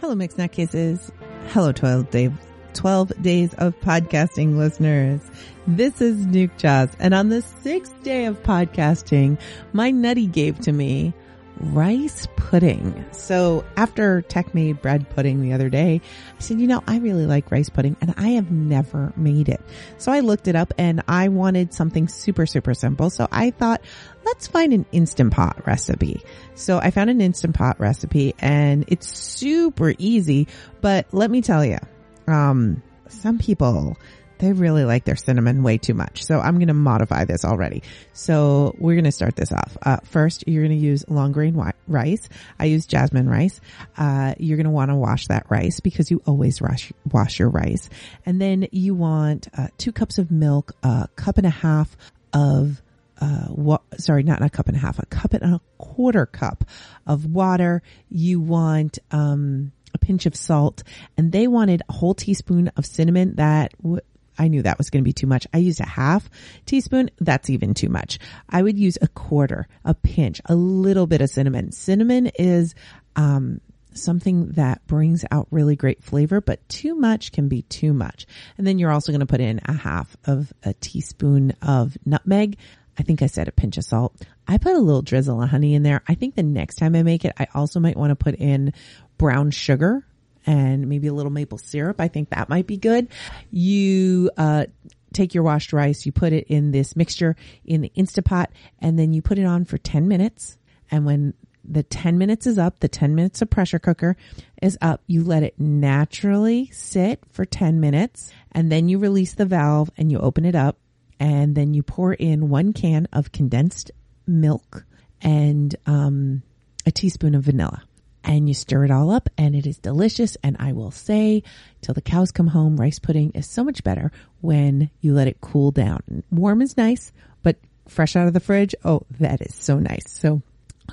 Hello, Mixed Nutcases. Hello, 12 day, 12 days of podcasting listeners. This is Nuke Jaws. And on the sixth day of podcasting, my nutty gave to me rice pudding. So after Tek made bread pudding the other day, I said, you know, I really like rice pudding and I have never made it. So I looked it up and I wanted something super, super simple. So I thought, let's find an Instant Pot recipe. So I found an Instant Pot recipe and it's super easy, but let me tell you, um, some people they really like their cinnamon way too much. So I'm going to modify this already. So we're going to start this off. Uh, first, you're going to use long grain rice. I use jasmine rice. Uh, you're going to want to wash that rice because you always wash, wash your rice. And then you want uh, two cups of milk, a cup and a half of uh, what, sorry, not a cup and a half, a cup and a quarter cup of water. You want, um, a pinch of salt and they wanted a whole teaspoon of cinnamon that w- I knew that was going to be too much. I used a half teaspoon. That's even too much. I would use a quarter, a pinch, a little bit of cinnamon. Cinnamon is, um, something that brings out really great flavor, but too much can be too much. And then you're also going to put in a half of a teaspoon of nutmeg. I think I said a pinch of salt. I put a little drizzle of honey in there. I think the next time I make it, I also might want to put in brown sugar and maybe a little maple syrup. I think that might be good. You, uh, take your washed rice, you put it in this mixture in the Instapot and then you put it on for 10 minutes. And when the 10 minutes is up, the 10 minutes of pressure cooker is up, you let it naturally sit for 10 minutes and then you release the valve and you open it up and then you pour in one can of condensed milk and, um, a teaspoon of vanilla and you stir it all up and it is delicious. And I will say till the cows come home, rice pudding is so much better when you let it cool down. Warm is nice, but fresh out of the fridge. Oh, that is so nice. So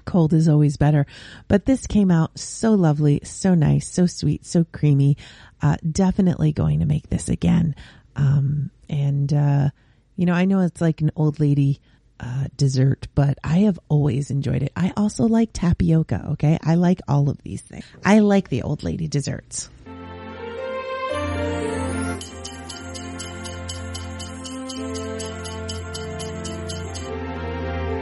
cold is always better, but this came out so lovely, so nice, so sweet, so creamy. Uh, definitely going to make this again. Um, and, uh, you know, I know it's like an old lady, uh, dessert, but I have always enjoyed it. I also like tapioca. Okay. I like all of these things. I like the old lady desserts.